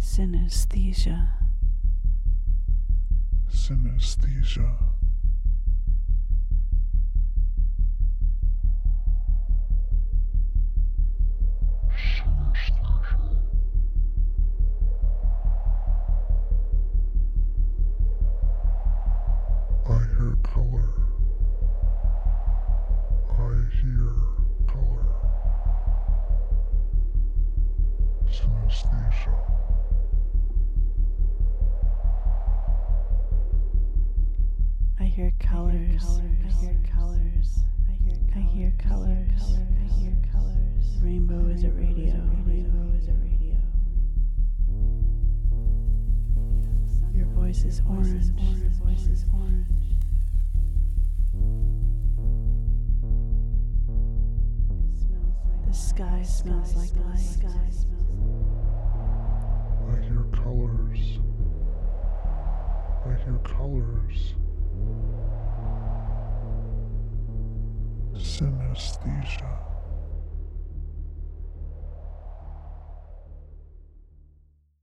Synesthesia. Synesthesia. I hear color. I hear color. Synesthesia. Hear colors. I hear colors. I hear colors. I hear colors. Rainbow is a radio. Rainbow is a radio. Your voice is orange. Your voice is orange. The sky smells like light. I hear colors. I hear colors. Synesthesia.